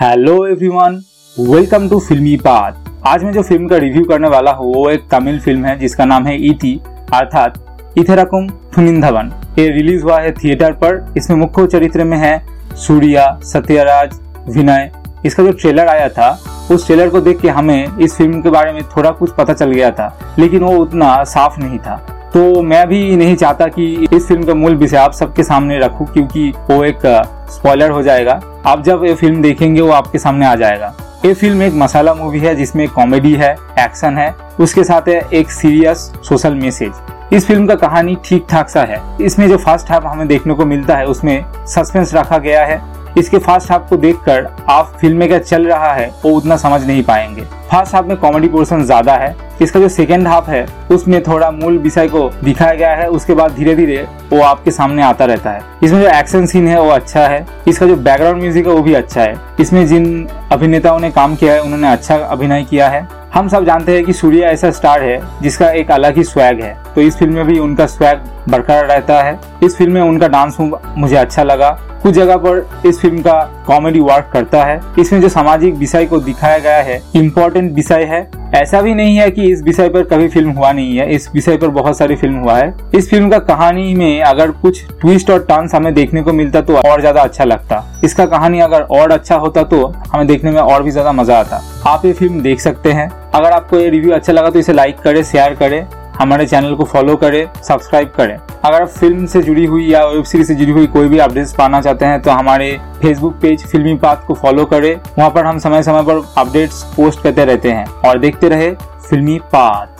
Hello everyone welcome to Filmy Path आज मैं जो फ़िल्म का रिव्यू करने वाला हूँ, वो एक तमिल फ़िल्म है, जिसका नाम है ईटी अर्थात इथेराकुम थुनिंधवन। ये रिलीज़ हुआ है थिएटर पर। इसमें मुख्य चरित्र में है सूर्या, सत्यराज, विनय। इसका जो ट्रेलर आया था, उस ट्रेलर को देख के हमें इस फ़िल्म के बारे में थोड़ा कुछ पता चल गया था, लेकिन वो उतना साफ़ नहीं था। तो मैं भी नहीं चाहता कि इस फ़िल्म का मूल विषय आप सबके सामने रखूँ, क्योंकि वो एक स्पॉइलर हो जाएगा। आप जब ये फ़िल्म देखेंगे, वो आपके सामने आ जाएगा। ये फ़िल्म एक मसाला मूवी है, जिसमें कॉमेडी है एक्शन है। उसके साथ है एक सीरियस सोशल मैसेज इस फ़िल्म का कहानी ठीक ठाक सा है। इसमें जो फ़र्स्ट हाफ़ हमें देखने को मिलता है, उसमें सस्पेंस रखा गया है। इसके फ़र्स्ट हाफ़ को देखकर आप फ़िल्म में क्या चल रहा है, वो उतना समझ नहीं पाएँगे। फ़र्स्ट हाफ़ में कॉमेडी पोर्शन ज़्यादा है। इसका जो सेकेंड हाफ़ है, उसमें थोड़ा मूल विषय को दिखाया गया है, उसके बाद धीरे धीरे वो आपके सामने आता रहता है। इसमें जो एक्शन सीन है, वो अच्छा है। इसका जो बैकग्राउंड म्यूज़िक है, वो भी अच्छा है। इसमें जिन अभिनेताओं ने काम किया है, उन्होंने अच्छा अभिनय किया है। हम सब जानते हैं कि सूर्या ऐसा स्टार है, जिसका एक अलग ही स्वैग है। तो इस फ़िल्म में भी उनका स्वैग बरकरार रहता है। इस फ़िल्म में उनका डांस मुझे अच्छा लगा। कुछ जगह पर इस फ़िल्म का कॉमेडी वर्क करता है। इसमें जो सामाजिक विषय को दिखाया गया है इम्पोर्टेंट विषय है। ऐसा भी नहीं है कि इस विषय पर कभी फ़िल्म हुआ नहीं है। इस विषय पर बहुत सारी फ़िल्म हुआ है। इस फ़िल्म का कहानी में अगर कुछ ट्विस्ट और टर्न्स हमें देखने को मिलता तो और ज़्यादा अच्छा लगता। इसका कहानी अगर और अच्छा होता तो हमें देखने में और भी ज़्यादा मज़ा आता। आप ये फ़िल्म देख सकते हैं। अगर आपको ये रिव्यू अच्छा लगा तो इसे लाइक करें शेयर करें। हमारे चैनल को फॉलो करें, सब्सक्राइब करें। अगर आप फ़िल्म से जुड़ी हुई या वेब सीरीज़ से जुड़ी हुई कोई भी अपडेट्स पाना चाहते हैं तो हमारे फेसबुक पेज फिल्मी पाथ को फॉलो करें। वहाँ पर हम समय समय पर अपडेट्स पोस्ट करते रहते हैं। और देखते रहे फिल्मी पाथ